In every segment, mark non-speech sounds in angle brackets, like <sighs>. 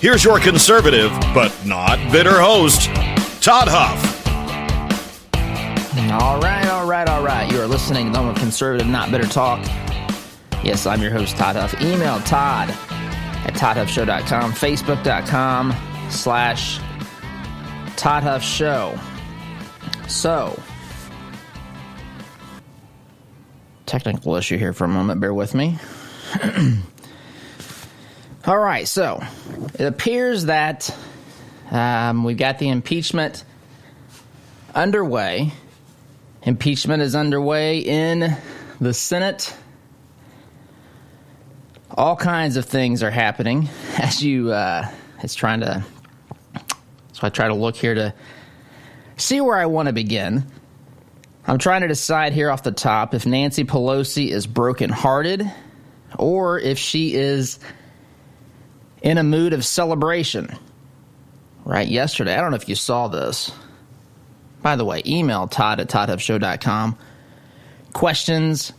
Here's your conservative, but not bitter host, Todd Huff. All right, all right, all right. You are listening to the conservative, not bitter talk. Yes, I'm your host, Todd Huff. Email Todd at ToddHuffShow.com, Facebook.com slash Todd Huff Show. So, technical issue here for a moment. Bear with me. <clears throat> All right, so it appears that um, we've got the impeachment underway. Impeachment is underway in the Senate. All kinds of things are happening <laughs> as you. Uh, it's trying to. So I try to look here to see where I want to begin. I'm trying to decide here off the top if Nancy Pelosi is brokenhearted or if she is in a mood of celebration. Right yesterday, I don't know if you saw this. By the way, email Todd at ToddHuffShow.com. Questions,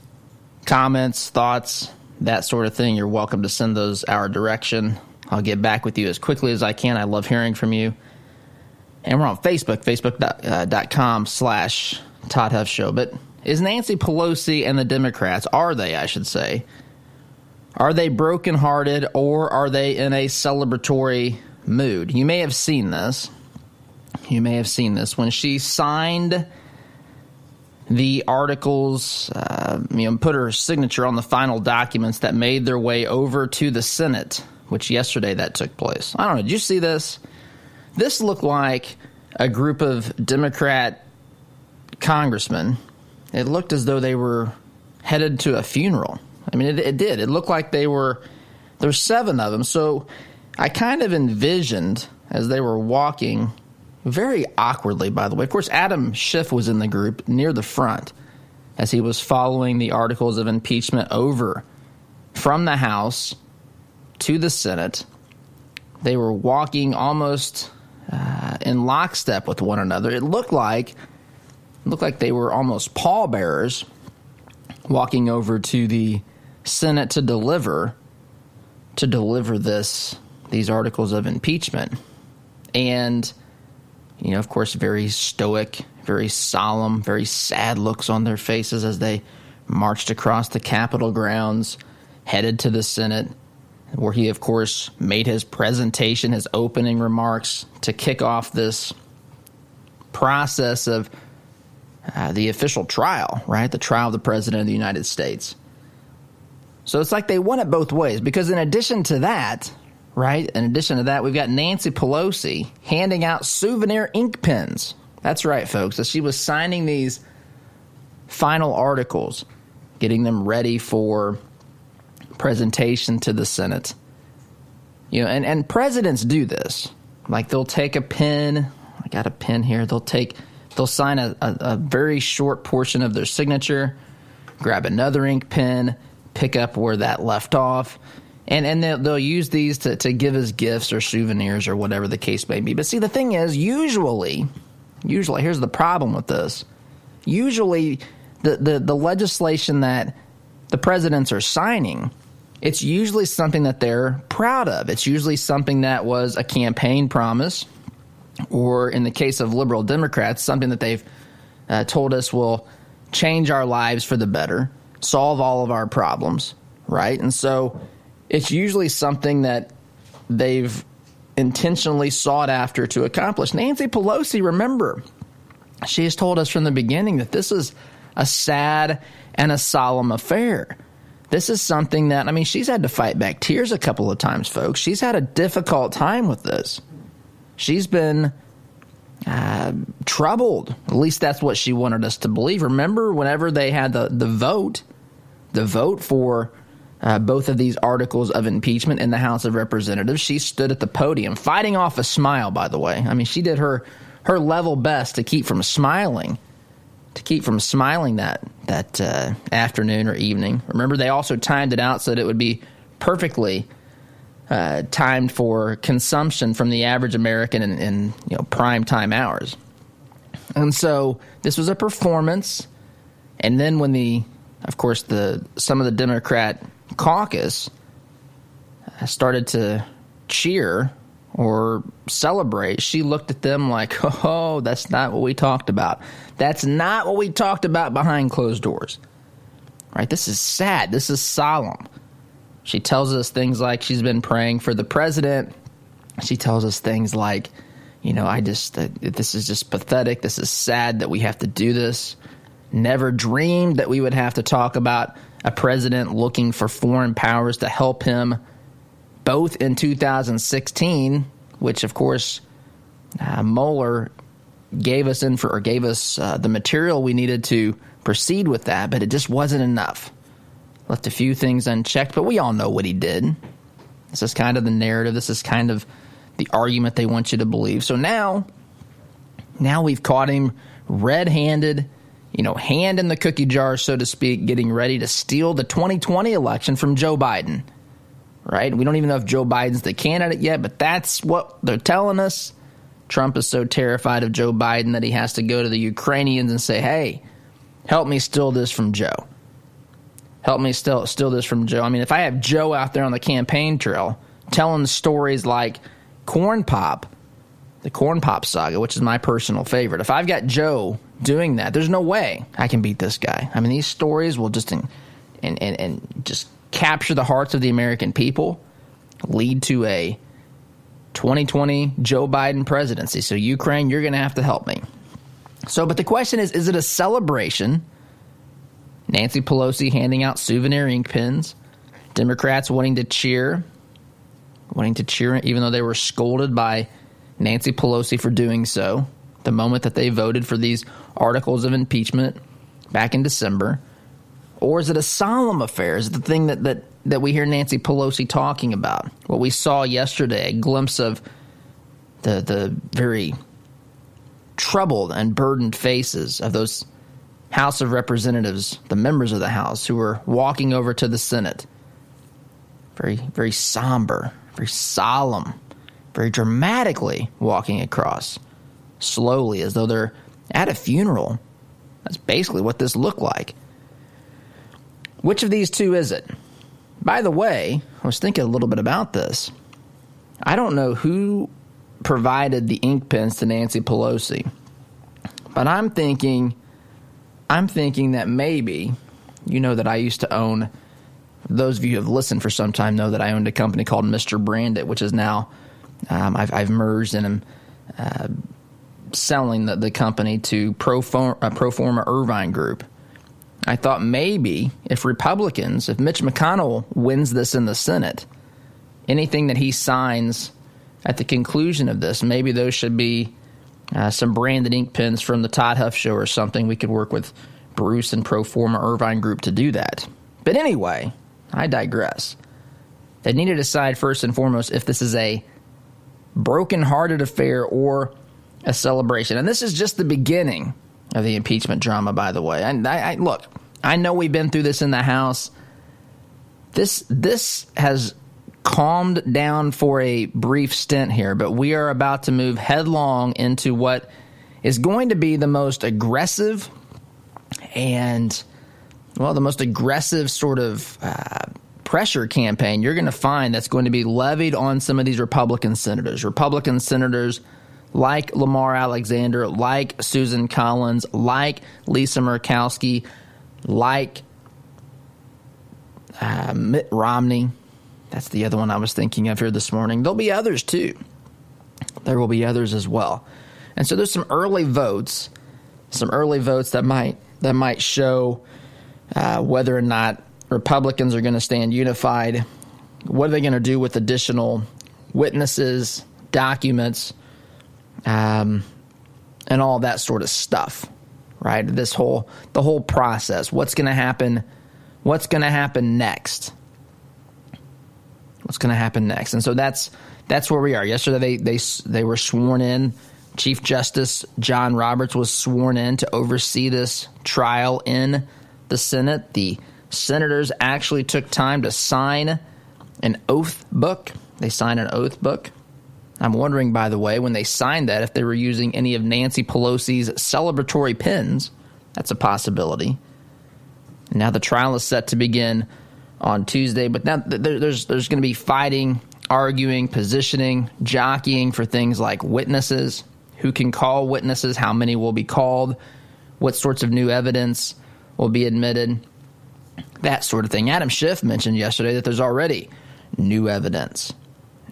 comments, thoughts, that sort of thing. You're welcome to send those our direction. I'll get back with you as quickly as I can. I love hearing from you. And we're on Facebook, facebook.com uh, slash Todd Huff Show. But is Nancy Pelosi and the Democrats, are they, I should say, are they brokenhearted or are they in a celebratory mood? You may have seen this. You may have seen this when she signed the articles, uh, you know, put her signature on the final documents that made their way over to the Senate, which yesterday that took place. I don't know. Did you see this? This looked like a group of Democrat congressmen. It looked as though they were headed to a funeral. I mean, it, it did. It looked like they were. There's seven of them, so I kind of envisioned as they were walking, very awkwardly, by the way. Of course, Adam Schiff was in the group near the front as he was following the articles of impeachment over from the House to the Senate. They were walking almost uh, in lockstep with one another. It looked like it looked like they were almost pallbearers walking over to the Senate to deliver to deliver this these articles of impeachment. And you know, of course, very stoic, very solemn, very sad looks on their faces as they marched across the Capitol grounds, headed to the Senate, where he, of course, made his presentation, his opening remarks to kick off this process of uh, the official trial, right? The trial of the President of the United States. So it's like they won it both ways because in addition to that, right? In addition to that, we've got Nancy Pelosi handing out souvenir ink pens. That's right, folks. As she was signing these final articles, getting them ready for presentation to the Senate. You know, and, and presidents do this. Like they'll take a pen. I got a pen here. They'll take, they'll sign a, a, a very short portion of their signature, grab another ink pen, pick up where that left off. And, and they'll, they'll use these to, to give as gifts or souvenirs or whatever the case may be. But see, the thing is, usually, usually, here's the problem with this. Usually, the, the, the legislation that the presidents are signing, it's usually something that they're proud of. It's usually something that was a campaign promise, or in the case of liberal Democrats, something that they've uh, told us will change our lives for the better solve all of our problems, right? And so it's usually something that they've intentionally sought after to accomplish. Nancy Pelosi, remember, she has told us from the beginning that this is a sad and a solemn affair. This is something that, I mean, she's had to fight back tears a couple of times, folks. She's had a difficult time with this. She's been uh, troubled. At least that's what she wanted us to believe. Remember, whenever they had the, the vote, the vote for uh, both of these articles of impeachment in the House of Representatives, she stood at the podium, fighting off a smile. By the way, I mean she did her her level best to keep from smiling, to keep from smiling that that uh, afternoon or evening. Remember, they also timed it out so that it would be perfectly uh, timed for consumption from the average American in, in you know prime time hours. And so this was a performance. And then when the, of course, the some of the Democrat caucus started to cheer or celebrate, she looked at them like, <laughs> oh, that's not what we talked about. That's not what we talked about behind closed doors. Right? This is sad. This is solemn. She tells us things like she's been praying for the president. She tells us things like, you know, I just, uh, this is just pathetic. This is sad that we have to do this. Never dreamed that we would have to talk about a president looking for foreign powers to help him both in 2016, which of course uh, Mueller gave us in for or gave us uh, the material we needed to proceed with that, but it just wasn't enough. Left a few things unchecked, but we all know what he did. This is kind of the narrative. This is kind of the argument they want you to believe. So now, now we've caught him red-handed you know, hand in the cookie jar, so to speak, getting ready to steal the 2020 election from Joe Biden. Right? We don't even know if Joe Biden's the candidate yet, but that's what they're telling us. Trump is so terrified of Joe Biden that he has to go to the Ukrainians and say, hey, help me steal this from Joe. Help me steal, steal this from Joe. I mean, if I have Joe out there on the campaign trail telling stories like Corn Pop, the Corn Pop saga, which is my personal favorite, if I've got Joe doing that. There's no way I can beat this guy. I mean, these stories will just and and and just capture the hearts of the American people, lead to a 2020 Joe Biden presidency. So Ukraine, you're going to have to help me. So, but the question is, is it a celebration? Nancy Pelosi handing out souvenir ink pens, Democrats wanting to cheer, wanting to cheer, even though they were scolded by Nancy Pelosi for doing so the moment that they voted for these articles of impeachment back in December? Or is it a solemn affair? Is it the thing that, that, that we hear Nancy Pelosi talking about? What we saw yesterday, a glimpse of the, the very troubled and burdened faces of those House of Representatives, the members of the House, who were walking over to the Senate. Very, very somber, very solemn, very dramatically walking across slowly as though they're at a funeral. That's basically what this looked like. Which of these two is it? By the way, I was thinking a little bit about this. I don't know who provided the ink pens to Nancy Pelosi, but I'm thinking, I'm thinking that maybe, you know, that I used to own. Those of you who have listened for some time know that I owned a company called Mr. Brandit, which is now um, I've, I've merged and I'm uh, selling the, the company to Proforma, uh, Proforma Irvine Group. I thought maybe if Republicans, if Mitch McConnell wins this in the Senate, anything that he signs at the conclusion of this, maybe those should be uh, some branded ink pens from the Todd Huff Show or something. We could work with Bruce and Proforma Irvine Group to do that. But anyway, I digress. They need to decide first and foremost if this is a broken-hearted affair or a celebration. And this is just the beginning of the impeachment drama, by the way. And I, I, look, I know we've been through this in the House. This this has calmed down for a brief stint here, but we are about to move headlong into what is going to be the most aggressive and well, the most aggressive sort of uh, pressure campaign you're going to find that's going to be levied on some of these Republican senators. Republican senators like Lamar Alexander, like Susan Collins, like Lisa Murkowski, like uh, Mitt Romney, That's the other one I was thinking of here this morning. There'll be others too. There will be others as well. And so there's some early votes, some early votes that might that might show uh, whether or not Republicans are going to stand unified. What are they going to do with additional witnesses, documents, um, and all that sort of stuff? Right? This whole the whole process. What's going to happen? What's going to happen next? What's going to happen next? And so that's that's where we are. Yesterday they they they were sworn in. Chief Justice John Roberts was sworn in to oversee this trial in the Senate. The senators actually took time to sign an oath book. They signed an oath book. I'm wondering, by the way, when they signed that, if they were using any of Nancy Pelosi's celebratory pins. That's a possibility. Now the trial is set to begin on Tuesday, but now there's there's going to be fighting, arguing, positioning, jockeying for things like witnesses, who can call witnesses, how many will be called, what sorts of new evidence will be admitted, that sort of thing. Adam Schiff mentioned yesterday that there's already new evidence.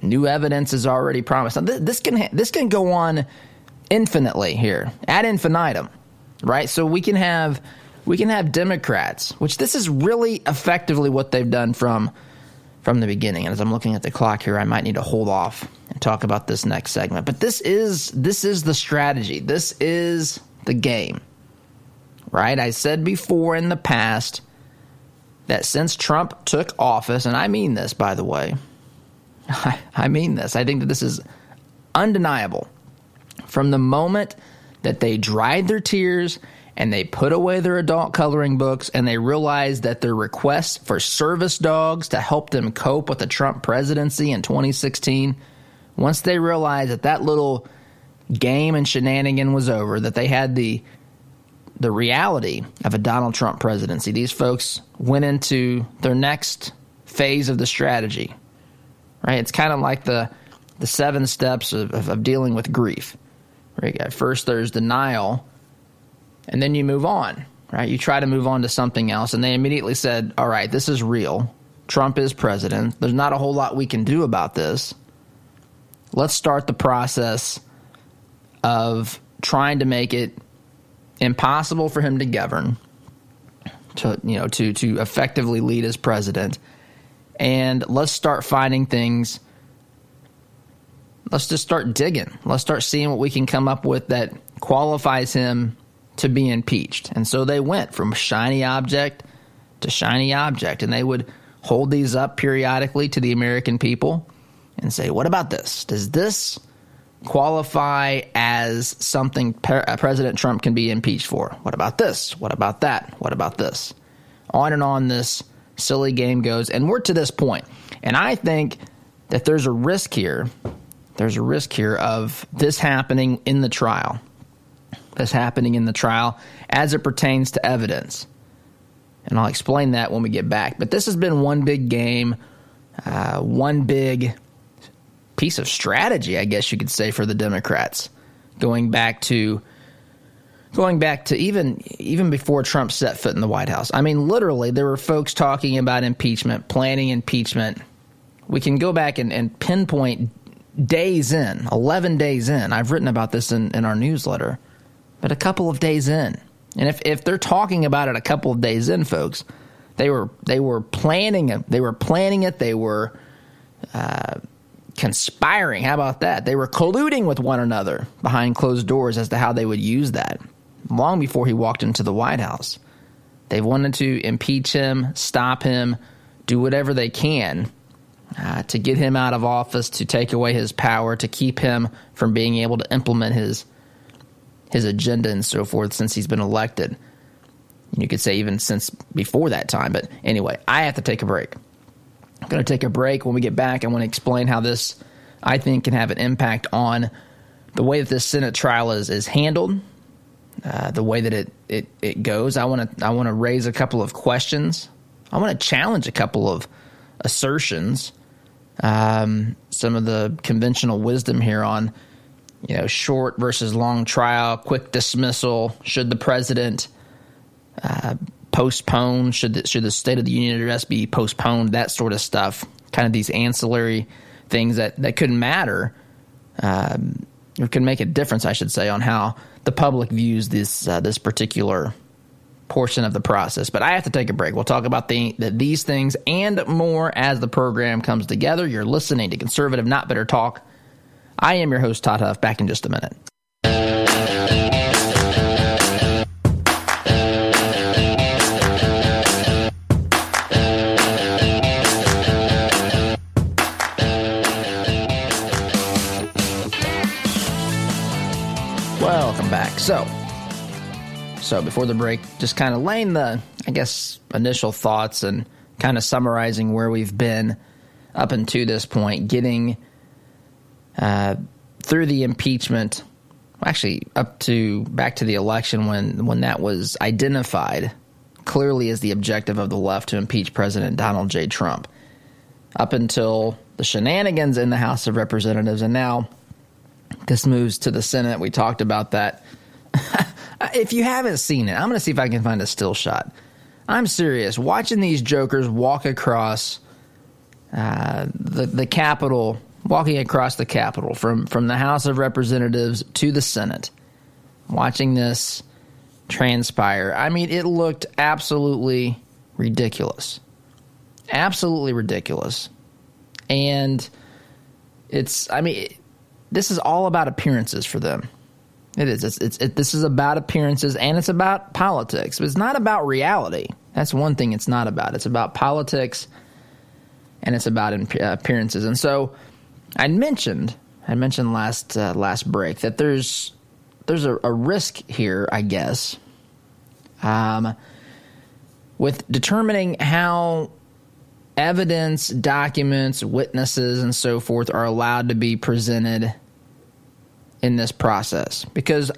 New evidence is already promised. Now, this can this can go on infinitely here ad infinitum, right? So we can have we can have Democrats, which this is really effectively what they've done from from the beginning. And as I'm looking at the clock here, I might need to hold off and talk about this next segment. But this is this is the strategy. This is the game. Right? I said before in the past that since Trump took office, and I mean this by the way, I, <laughs> I mean this. I think that this is undeniable. From the moment that they dried their tears and they put away their adult coloring books and they realized that their requests for service dogs to help them cope with the Trump presidency in 2016, once they realized that that little game and shenanigan was over, that they had the the reality of a Donald Trump presidency, these folks went into their next phase of the strategy. Right? It's kind of like the the seven steps of, of, of dealing with grief. Right? First, there's denial and then you move on, right? You try to move on to something else, and they immediately said, All right, this is real. Trump is president. There's not a whole lot we can do about this. Let's start the process of trying to make it impossible for him to govern, to you know, to to effectively lead as president. And let's start finding things let's just start digging. Let's start seeing what we can come up with that qualifies him to be impeached. And so they went from shiny object to shiny object, and they would hold these up periodically to the American people and say, What about this? Does this qualify as something uh, President Trump can be impeached for? What about this? What about that? What about this? On and on this silly game goes, and we're to this point. And I think that there's a risk here. There's a risk here of this happening in the trial that's happening in the trial as it pertains to evidence. And I'll explain that when we get back. But this has been one big game, uh, one big piece of strategy, I guess you could say, for the Democrats, going back to going back to even even before Trump set foot in the White House. I mean, literally, there were folks talking about impeachment, planning impeachment. We can go back and, and pinpoint days in, 11 days in. I've written about this in, in our newsletter but a couple of days in. And if, if they're talking about it a couple of days in, folks, they were they were planning it. They were planning it. They were uh, conspiring. How about that? They were colluding with one another behind closed doors as to how they would use that. Long before he walked into the White House, they wanted to impeach him, stop him, do whatever they can uh, to get him out of office, to take away his power, to keep him from being able to implement his his agenda and so forth since he's been elected. You could say even since before that time. But anyway, I have to take a break. I'm going to take a break. When we get back, I want to explain how this, I think, can have an impact on the way that this Senate trial is, is handled, uh, the way that it, it, it goes. I want to I want to raise a couple of questions. I want to challenge a couple of assertions, um, some of the conventional wisdom here on you know, short versus long trial, quick dismissal. Should the president uh, postpone? Should the, should the State of the Union address be postponed? That sort of stuff. kind of these ancillary things that, that could matter um, can make a difference, I should say, on how the public views this uh, this particular portion of the process. But I have to take a break. We'll talk about the, the, these things and more as the program comes together. You're listening to Conservative Not Bitter Talk. I am your host, Todd Huff. Back in just a minute. Welcome back. So, so before the break, just kind of laying the, I guess, initial thoughts and kind of summarizing where we've been up until this point, getting uh, through the impeachment, actually up to back to the election when when that was identified clearly as the objective of the left to impeach President Donald J. Trump, up until the shenanigans in the House of Representatives, and now this moves to the Senate. We talked about that. <laughs> if you haven't seen it, I'm going to see if I can find a still shot. I'm serious. Watching these jokers walk across uh, the the Capitol, walking across the Capitol from from the House of Representatives to the Senate, watching this transpire. I mean, it looked absolutely ridiculous, absolutely ridiculous, and it's. I mean. This is all about appearances for them. It is. It's, it's it, this is about appearances and it's about politics. But it's not about reality. That's one thing it's not about. It's about politics and it's about uh, appearances. And so I mentioned I mentioned last uh, last break that there's there's a, a risk here, I guess, um, with determining how evidence, documents, witnesses, and so forth are allowed to be presented in this process. Because,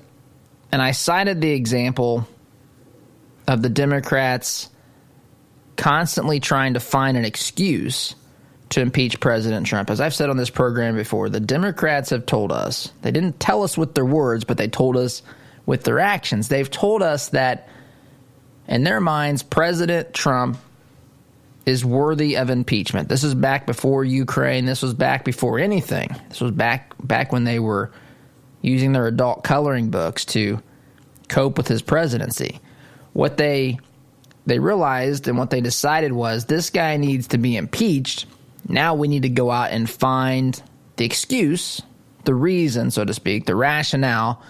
and I cited the example of the Democrats constantly trying to find an excuse to impeach President Trump. As I've said on this program before, the Democrats have told us, they didn't tell us with their words, but they told us with their actions. They've told us that in their minds, President Trump is worthy of impeachment. This is back before Ukraine. This was back before anything. This was back back when they were using their adult coloring books to cope with his presidency. What they they realized and what they decided was this guy needs to be impeached. Now we need to go out and find the excuse, the reason, so to speak, the rationale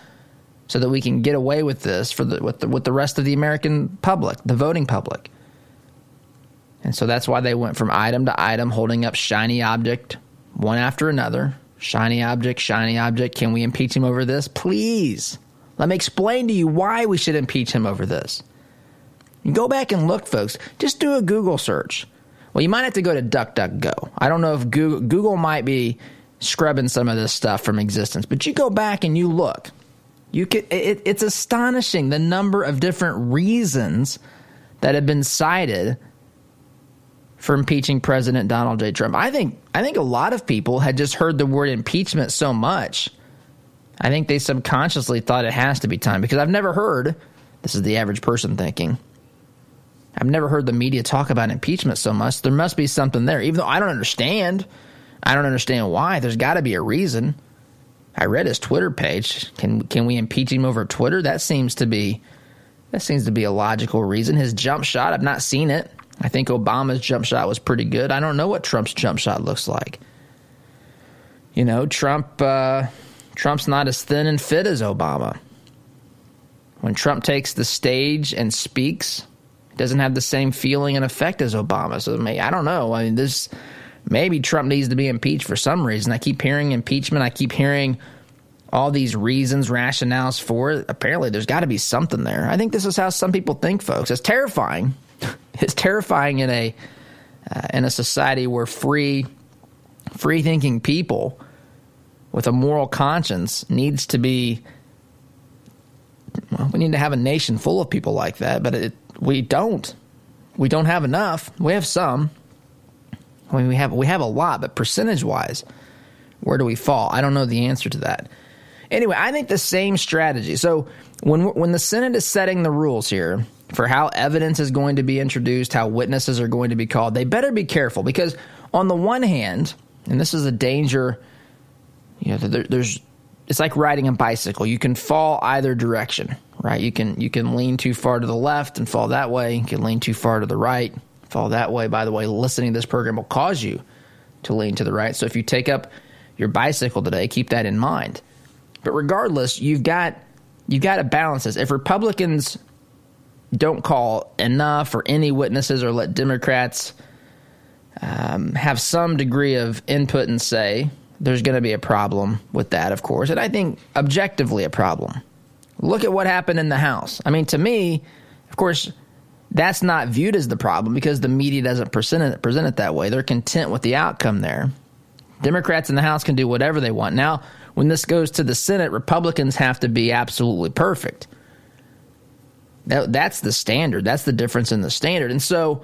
so that we can get away with this for the with the with the rest of the American public, the voting public. And so that's why they went from item to item, holding up shiny object one after another. Shiny object, shiny object. Can we impeach him over this? Please. Let me explain to you why we should impeach him over this. go back and look, folks. Just do a Google search. Well, you might have to go to DuckDuckGo. I don't know if Google, Google might be scrubbing some of this stuff from existence, but you go back and you look. You could, it, it's astonishing the number of different reasons that have been cited for impeaching President Donald J. Trump. I think I think a lot of people had just heard the word impeachment so much. I think they subconsciously thought it has to be time because I've never heard this is the average person thinking. I've never heard the media talk about impeachment so much. There must be something there. Even though I don't understand. I don't understand why. There's got to be a reason. I read his Twitter page. Can can we impeach him over Twitter? That seems to be that seems to be a logical reason. His jump shot, I've not seen it. I think Obama's jump shot was pretty good. I don't know what Trump's jump shot looks like. You know, Trump uh, Trump's not as thin and fit as Obama. When Trump takes the stage and speaks, doesn't have the same feeling and effect as Obama. So I don't know. I mean, this maybe Trump needs to be impeached for some reason. I keep hearing impeachment. I keep hearing all these reasons, rationales for it. Apparently, there's got to be something there. I think this is how some people think, folks. It's terrifying <laughs> it's terrifying in a uh, in a society where free free thinking people with a moral conscience needs to be well, we need to have a nation full of people like that, but it, we don't. We don't have enough. We have some. I mean, we have we have a lot, but percentage wise, where do we fall? I don't know the answer to that. Anyway, I think the same strategy. So when when the Senate is setting the rules here, for how evidence is going to be introduced, how witnesses are going to be called, they better be careful because on the one hand, and this is a danger, you know, there, there's it's like riding a bicycle. You can fall either direction, right? You can you can lean too far to the left and fall that way. You can lean too far to the right, fall that way. By the way, listening to this program will cause you to lean to the right. So if you take up your bicycle today, keep that in mind. But regardless, you've got you've got to balance this. If Republicans don't call enough or any witnesses or let Democrats um, have some degree of input and say, there's going to be a problem with that, of course. And I think objectively a problem. Look at what happened in the House. I mean, to me, of course, that's not viewed as the problem because the media doesn't present it, present it that way. They're content with the outcome there. Democrats in the House can do whatever they want. Now, when this goes to the Senate, Republicans have to be absolutely perfect. That, that's the standard. That's the difference in the standard. And so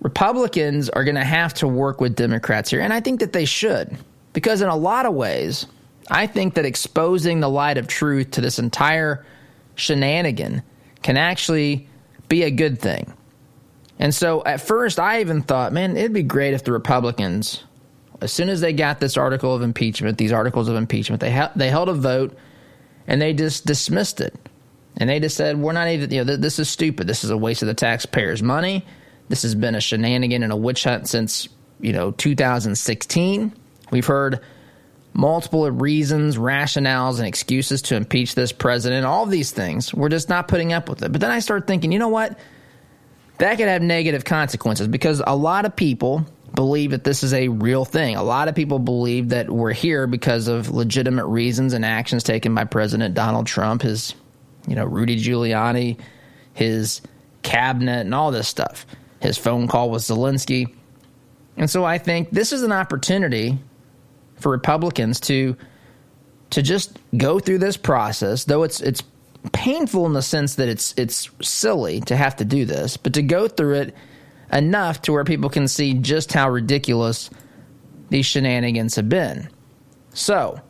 Republicans are going to have to work with Democrats here. And I think that they should. Because in a lot of ways, I think that exposing the light of truth to this entire shenanigan can actually be a good thing. And so at first, I even thought, man, it'd be great if the Republicans, as soon as they got this article of impeachment, these articles of impeachment, they, ha- they held a vote and they just dismissed it. And they just said, we're not even, you know, th- this is stupid. This is a waste of the taxpayers' money. This has been a shenanigan and a witch hunt since, you know, 2016. We've heard multiple reasons, rationales, and excuses to impeach this president. All these things. We're just not putting up with it. But then I started thinking, you know what? That could have negative consequences because a lot of people believe that this is a real thing. A lot of people believe that we're here because of legitimate reasons and actions taken by President Donald Trump, his you know, Rudy Giuliani, his cabinet, and all this stuff, his phone call with Zelensky. And so I think this is an opportunity for Republicans to to just go through this process, though it's it's painful in the sense that it's it's silly to have to do this, but to go through it enough to where people can see just how ridiculous these shenanigans have been. So,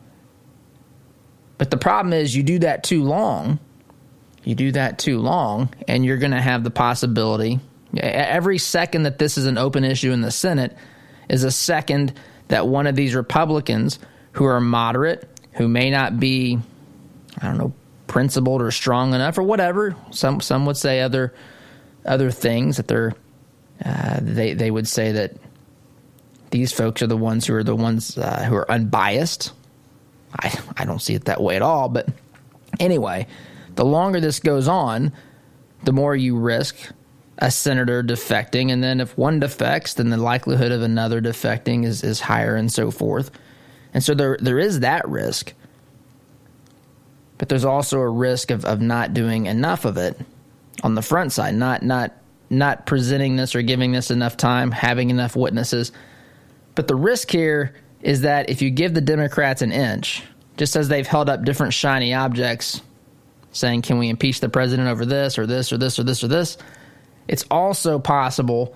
but the problem is you do that too long, you do that too long, and you're going to have the possibility. Every second that this is an open issue in the Senate is a second that one of these Republicans who are moderate, who may not be, I don't know, principled or strong enough or whatever. Some some would say other other things that they're uh, they they would say that these folks are the ones who are the ones uh, who are unbiased. I I don't see it that way at all. But anyway, the longer this goes on, the more you risk a senator defecting. And then if one defects, then the likelihood of another defecting is, is higher and so forth. And so there there is that risk. But there's also a risk of, of not doing enough of it on the front side, not not not presenting this or giving this enough time, having enough witnesses. But the risk here is that if you give the Democrats an inch, just as they've held up different shiny objects saying, can we impeach the president over this or this or this or this or this? It's also possible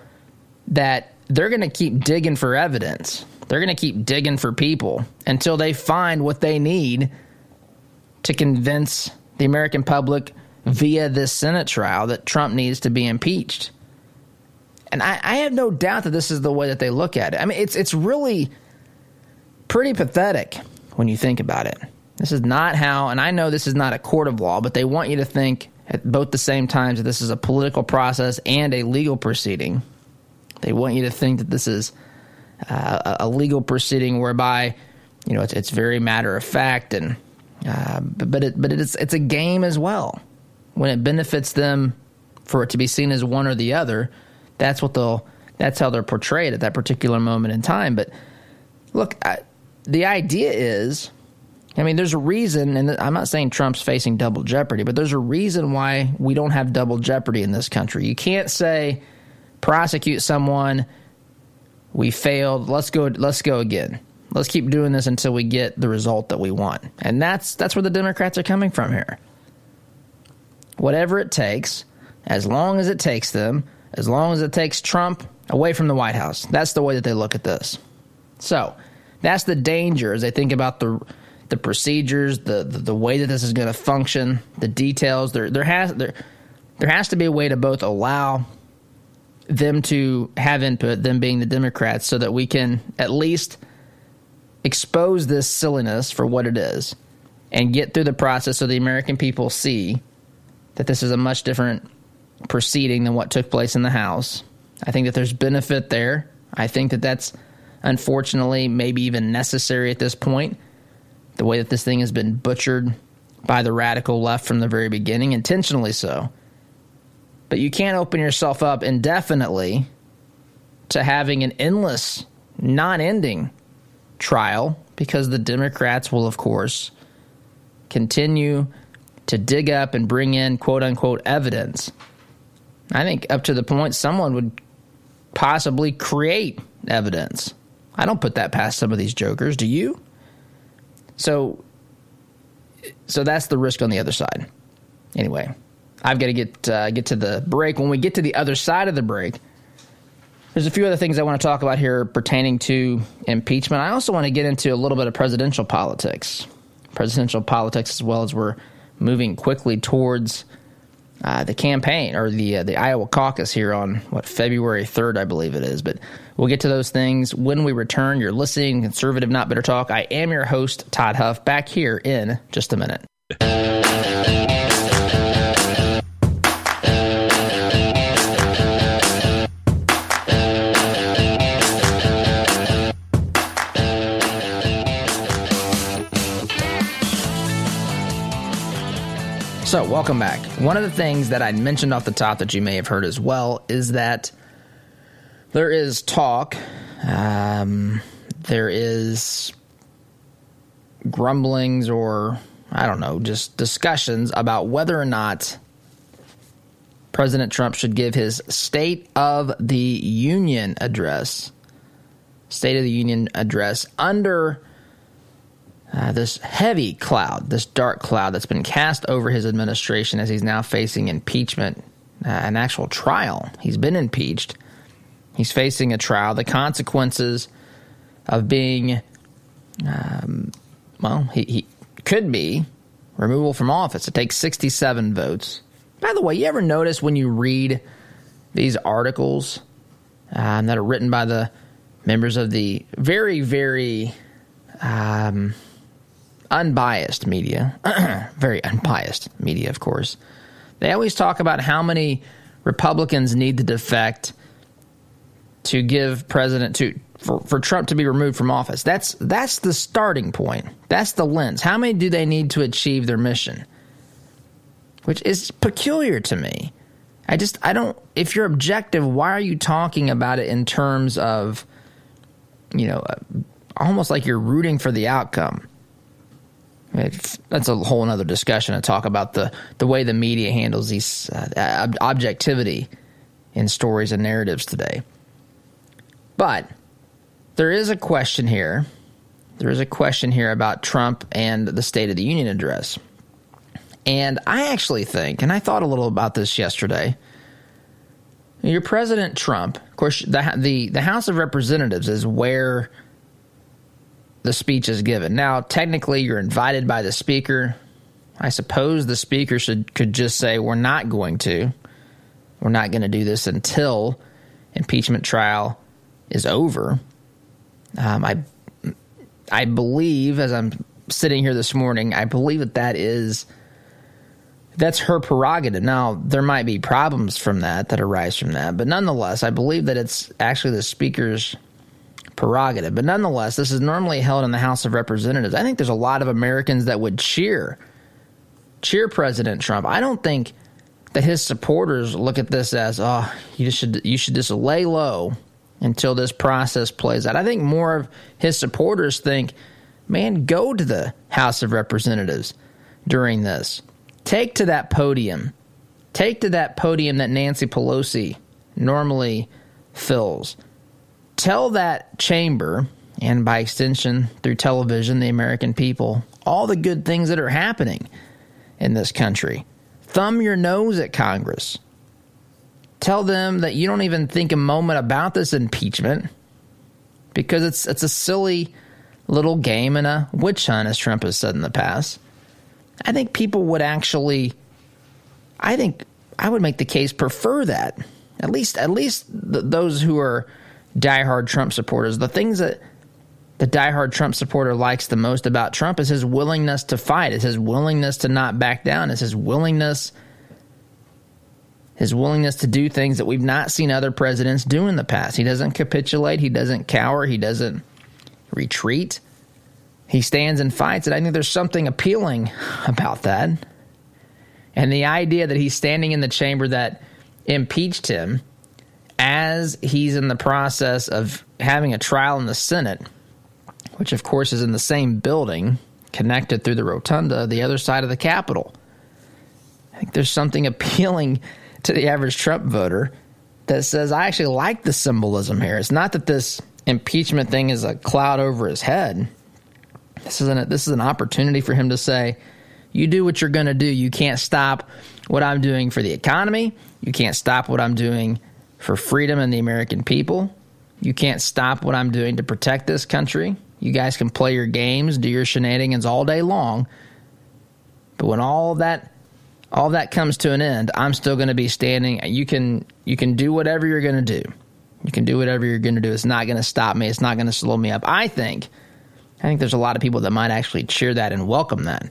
that they're going to keep digging for evidence. They're going to keep digging for people until they find what they need to convince the American public via this Senate trial that Trump needs to be impeached. And I, I, have no doubt that this is the way that they look at it. I mean, it's it's really pretty pathetic when you think about it. This is not how, and I know this is not a court of law, but they want you to think at both the same times this is a political process and a legal proceeding. They want you to think that this is uh, a legal proceeding whereby, you know, it's, it's very matter of fact, and uh, but but, it, but it's it's a game as well. When it benefits them for it to be seen as one or the other, that's what they'll that's how they're portrayed at that particular moment in time. But look, I, the idea is I mean, there's a reason, and I'm not saying Trump's facing double jeopardy, but there's a reason why we don't have double jeopardy in this country. You can't say prosecute someone, we failed, let's go, let's go again. Let's keep doing this until we get the result that we want. And that's that's where the Democrats are coming from here. Whatever it takes, as long as it takes them, as long as it takes Trump away from the White House. That's the way that they look at this. So, that's the danger as they think about the the procedures, the, the, the way that this is going to function, the details. There there has there there has to be a way to both allow them to have input, them being the Democrats, so that we can at least expose this silliness for what it is and get through the process so the American people see that this is a much different proceeding than what took place in the House. I think that there's benefit there. I think that that's unfortunately maybe even necessary at this point. The way that this thing has been butchered by the radical left from the very beginning, intentionally so. But you can't open yourself up indefinitely to having an endless, non ending trial because the Democrats will, of course, continue to dig up and bring in quote unquote evidence. I think up to the point someone would possibly create evidence. I don't put that past some of these jokers, do you? So so that's the risk on the other side. Anyway, I've got to get uh, get to the break. When we get to the other side of the break, there's a few other things I want to talk about here pertaining to impeachment. I also want to get into a little bit of presidential politics, presidential politics as well as we're moving quickly towards uh, the campaign or the uh, the Iowa caucus here on what February 3rd, I believe it is. But we'll get to those things when we return. You're listening, conservative, not bitter talk. I am your host, Todd Huff. Back here in just a minute. So, welcome back. One of the things that I mentioned off the top that you may have heard as well is that there is talk, um, there is grumblings, or I don't know, just discussions about whether or not President Trump should give his State of the Union address, State of the Union address under uh, this heavy cloud, this dark cloud that's been cast over his administration as he's now facing impeachment, uh, an actual trial. He's been impeached. He's facing a trial. The consequences of being, um, well, he, he could be removal from office. It takes 67 votes. By the way, you ever notice when you read these articles um, that are written by the members of the very, very um, unbiased media, <clears throat> very unbiased media, of course, they always talk about how many Republicans need to defect to give President to for, for Trump to be removed from office. That's that's the starting point. That's the lens. How many do they need to achieve their mission? Which is peculiar to me. I just I don't if you're objective, why are you talking about it in terms of you know, almost like you're rooting for the outcome? that's a whole other discussion to talk about the, the way the media handles these uh, objectivity in stories and narratives today. But there is a question here. There is a question here about Trump and the State of the Union address. And I actually think, and I thought a little about this yesterday. Your President Trump, of course, the the, the House of Representatives is where the speech is given. Now, technically, you're invited by the speaker. I suppose the speaker should could just say, "We're not going to. We're not going to do this until impeachment trial is over." Um, I I believe, as I'm sitting here this morning, I believe that that is that's her prerogative. Now, there might be problems from that that arise from that, but nonetheless, I believe that it's actually the speaker's prerogative. But nonetheless, this is normally held in the House of Representatives. I think there's a lot of Americans that would cheer cheer President Trump. I don't think that his supporters look at this as, oh, you should you should just lay low until this process plays out. I think more of his supporters think, man, go to the House of Representatives during this. Take to that podium. Take to that podium that Nancy Pelosi normally fills tell that chamber, and by extension through television, the American people, all the good things that are happening in this country. Thumb your nose at Congress. Tell them that you don't even think a moment about this impeachment because it's it's a silly little game and a witch hunt, as Trump has said in the past. I think people would actually, I think I would make the case prefer that At least, at least th- those who are diehard Trump supporters, the things that the diehard Trump supporter likes the most about Trump is his willingness to fight, is his willingness to not back down, is his willingness his willingness to do things that we've not seen other presidents do in the past. He doesn't capitulate, he doesn't cower, he doesn't retreat. He stands and fights, and I think there's something appealing about that. And the idea that he's standing in the chamber that impeached him as he's in the process of having a trial in the Senate, which of course is in the same building, connected through the rotunda, the other side of the Capitol. I think there's something <laughs> appealing to the average Trump voter that says, I actually like the symbolism here. It's not that this impeachment thing is a cloud over his head. This is an, this is an opportunity for him to say, you do what you're going to do. You can't stop what I'm doing for the economy. You can't stop what I'm doing for freedom and the American people. You can't stop what I'm doing to protect this country. You guys can play your games, do your shenanigans all day long. But when all that all that comes to an end, I'm still going to be standing. You can you can do whatever you're going to do. You can do whatever you're going to do. It's not going to stop me. It's not going to slow me up. I think I think there's a lot of people that might actually cheer that and welcome that.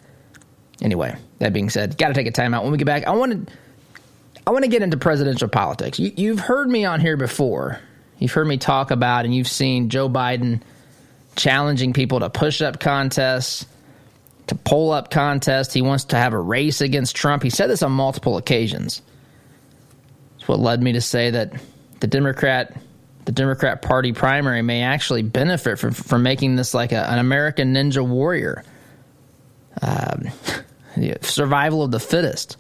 Anyway, that being said, got to take a time out. When we get back, I want to I want to get into presidential politics. You, you've heard me on here before. You've heard me talk about, and you've seen Joe Biden challenging people to push up contests to pull up contest. He wants to have a race against Trump. He said this on multiple occasions. It's what led me to say that the Democrat the Democrat Party primary may actually benefit from, from making this like a, an American Ninja Warrior. Um, <laughs> survival of the fittest.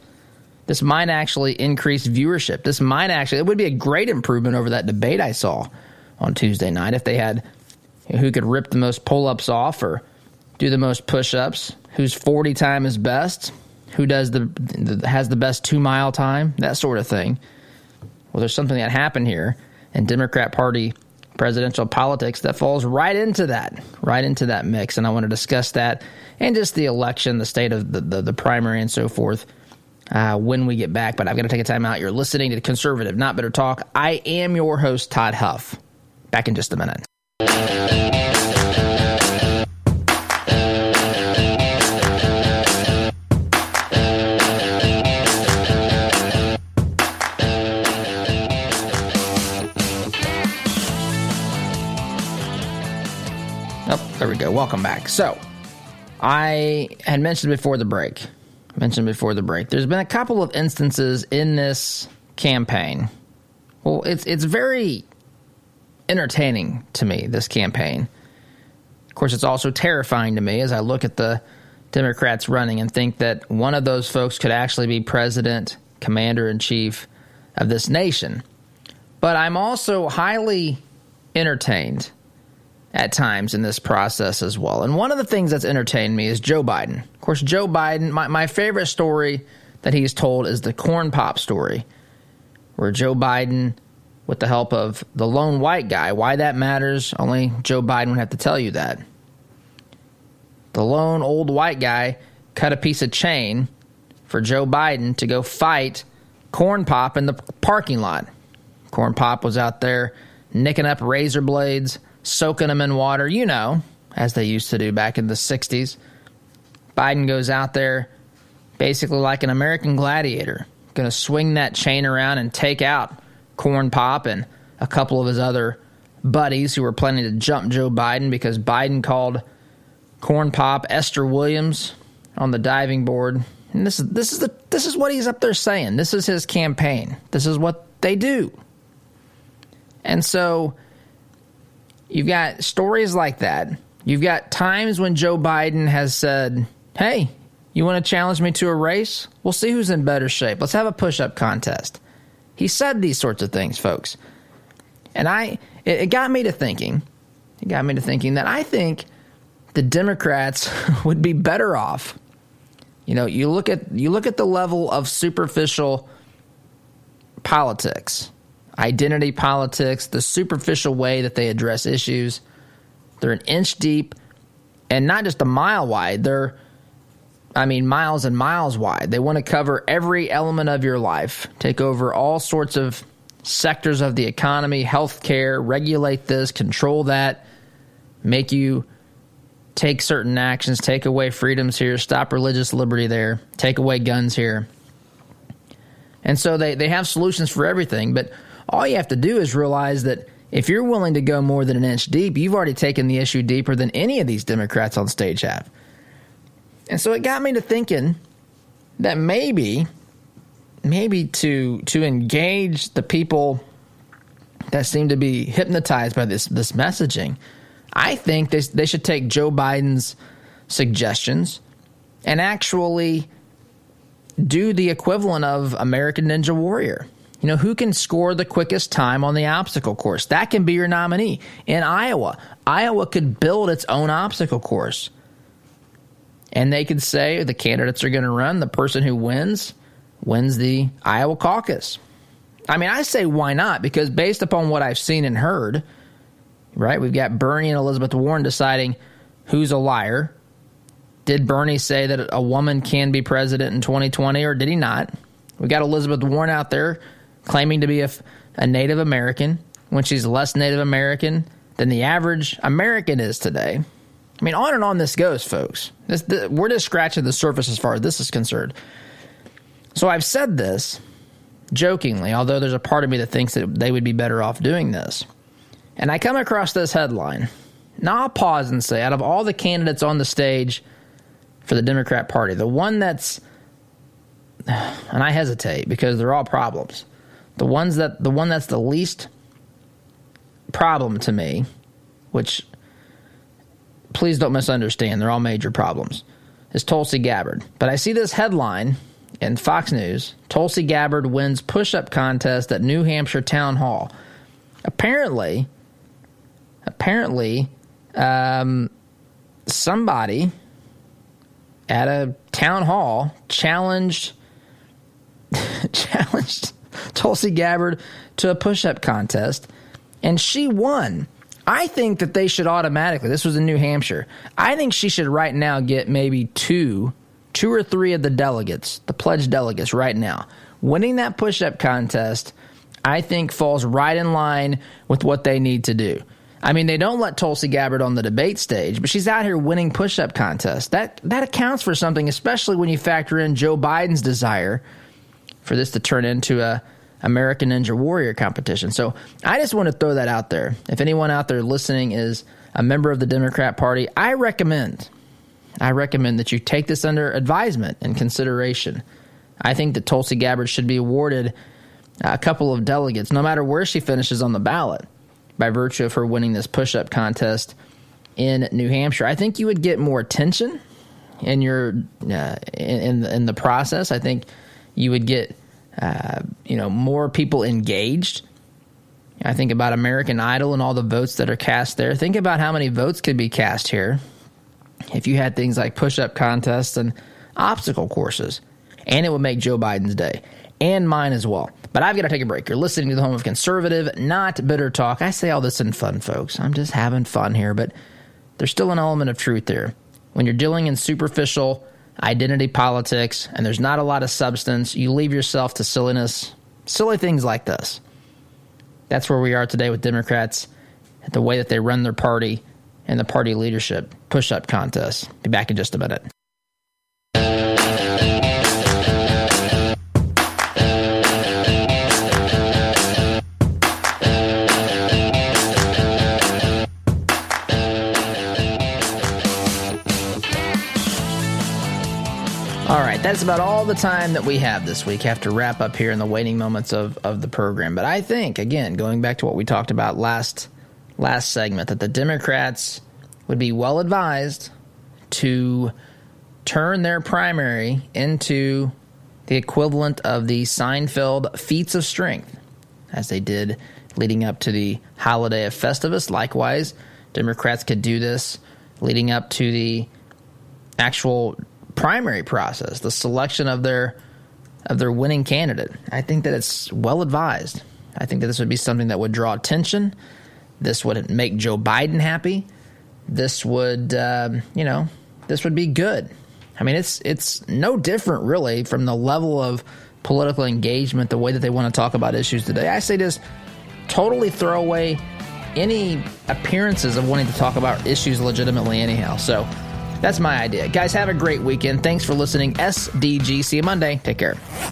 This might actually increase viewership. This might actually, it would be a great improvement over that debate I saw on Tuesday night if they had who could rip the most pull ups off or do the most push-ups, whose 40 time is best, who does the, the has the best 2 mile time, that sort of thing. Well, there's something that happened here in Democrat Party presidential politics that falls right into that, right into that mix. And I want to discuss that and just the election, the state of the, the, the primary, and so forth uh, when we get back. But I've got to take a time out. You're listening to Conservative, Not Bitter Talk. I am your host, Todd Huff. Back in just a minute. There we go. Welcome back. So, I had mentioned before the break, mentioned before the break, there's been a couple of instances in this campaign. Well, it's it's very entertaining to me this campaign. Of course, it's also terrifying to me as I look at the Democrats running and think that one of those folks could actually be president, commander in chief of this nation. But I'm also highly entertained at times in this process as well. And one of the things that's entertained me is Joe Biden. Of course, Joe Biden, my, my favorite story that he's told is the corn pop story, where Joe Biden, with the help of the lone white guy, why that matters, only Joe Biden would have to tell you that. The lone old white guy cut a piece of chain for Joe Biden to go fight Corn Pop in the parking lot. Corn Pop was out there nicking up razor blades soaking them in water, you know, as they used to do back in the 60s. Biden goes out there basically like an American gladiator, going to swing that chain around and take out Corn Pop and a couple of his other buddies who were planning to jump Joe Biden because Biden called Corn Pop Esther Williams on the diving board. And this is this is the this is what he's up there saying. This is his campaign. This is what they do. And so You've got stories like that. You've got times when Joe Biden has said, Hey, you want to challenge me to a race? We'll see who's in better shape. Let's have a push up contest. He said these sorts of things, folks. And I, it, it got me to thinking, it got me to thinking that I think the Democrats <laughs> would be better off. You know, you look at you look at the level of superficial politics identity politics, the superficial way that they address issues. They're an inch deep and not just a mile wide. They're, I mean, miles and miles wide. They want to cover every element of your life, take over all sorts of sectors of the economy, healthcare, regulate this, control that, make you take certain actions, take away freedoms here, stop religious liberty there, take away guns here. And so they, they have solutions for everything, but all you have to do is realize that if you're willing to go more than an inch deep, you've already taken the issue deeper than any of these Democrats on stage have. And so it got me to thinking that maybe maybe to to engage the people that seem to be hypnotized by this this messaging, I think they they should take Joe Biden's suggestions and actually do the equivalent of American Ninja Warrior. You know, who can score the quickest time on the obstacle course? That can be your nominee. In Iowa, Iowa could build its own obstacle course. And they could say the candidates are going to run, the person who wins wins the Iowa caucus. I mean, I say why not? Because based upon what I've seen and heard, right, we've got Bernie and Elizabeth Warren deciding who's a liar. Did Bernie say that a woman can be president in 2020 or did he not? We got Elizabeth Warren out there claiming to be a, a Native American when she's less Native American than the average American is today. I mean, on and on this goes, folks. This, this, we're just scratching the surface as far as this is concerned. So I've said this jokingly, although there's a part of me that thinks that they would be better off doing this. And I come across this headline. Now I'll pause and say, out of all the candidates on the stage for the Democrat Party, the one that's, <sighs> and I hesitate because they're all problems. The ones that the one that's the least problem to me, which please don't misunderstand, they're all major problems, is Tulsi Gabbard. But I see this headline in Fox News Tulsi Gabbard wins push up contest at New Hampshire Town Hall. Apparently, apparently, um, somebody at a town hall challenged <laughs> challenged Tulsi Gabbard to a push up contest, and she won. I think that they should automatically, this was in New Hampshire, I think she should right now get maybe two two or three of the delegates, the pledged delegates right now, winning that push up contest, I think falls right in line with what they need to do. I mean, they don't let Tulsi Gabbard on the debate stage, but she's out here winning push up contests. That, that accounts for something, especially when you factor in Joe Biden's desire for this to turn into a American Ninja Warrior competition. So I just want to throw that out there. If anyone out there listening is a member of the Democrat Party, I recommend I recommend that you take this under advisement and consideration. I think that Tulsi Gabbard should be awarded a couple of delegates, no matter where she finishes on the ballot, by virtue of her winning this push up contest in New Hampshire. I think you would get more attention in your uh, in in the process. I think you would get uh, you know more people engaged. I think about American Idol and all the votes that are cast there. Think about how many votes could be cast here if you had things like push up contests and obstacle courses. And it would make Joe Biden's day and mine as well. But I've got to take a break. You're listening to the home of conservative, not bitter talk. I say all this in fun, folks. I'm just having fun here, but there's still an element of truth there. When you're dealing in superficial identity politics and there's not a lot of substance, you leave yourself to silliness, silly things like this. That's where we are today with Democrats, the way that they run their party and the party leadership push up contest. Be back in just a minute. About all the time that we have this week. Have to wrap up here in the waiting moments of, of the program. But I think, again, going back to what we talked about last last segment that the Democrats would be well advised to turn their primary into the equivalent of the Seinfeld feats of strength, as they did leading up to the holiday of Festivus. Likewise, Democrats could do this leading up to the actual primary process, the selection of their of their winning candidate. I think that it's well advised. I think that this would be something that would draw attention. This would make Joe Biden happy. This would, um, you know, this would be good. I mean, it's it's no different really from the level of political engagement, the way that they want to talk about issues today. I say this totally throw away any appearances of wanting to talk about issues legitimately, anyhow. So. That's my idea. Guys, have a great weekend. Thanks for listening. SDGC Monday. Take care.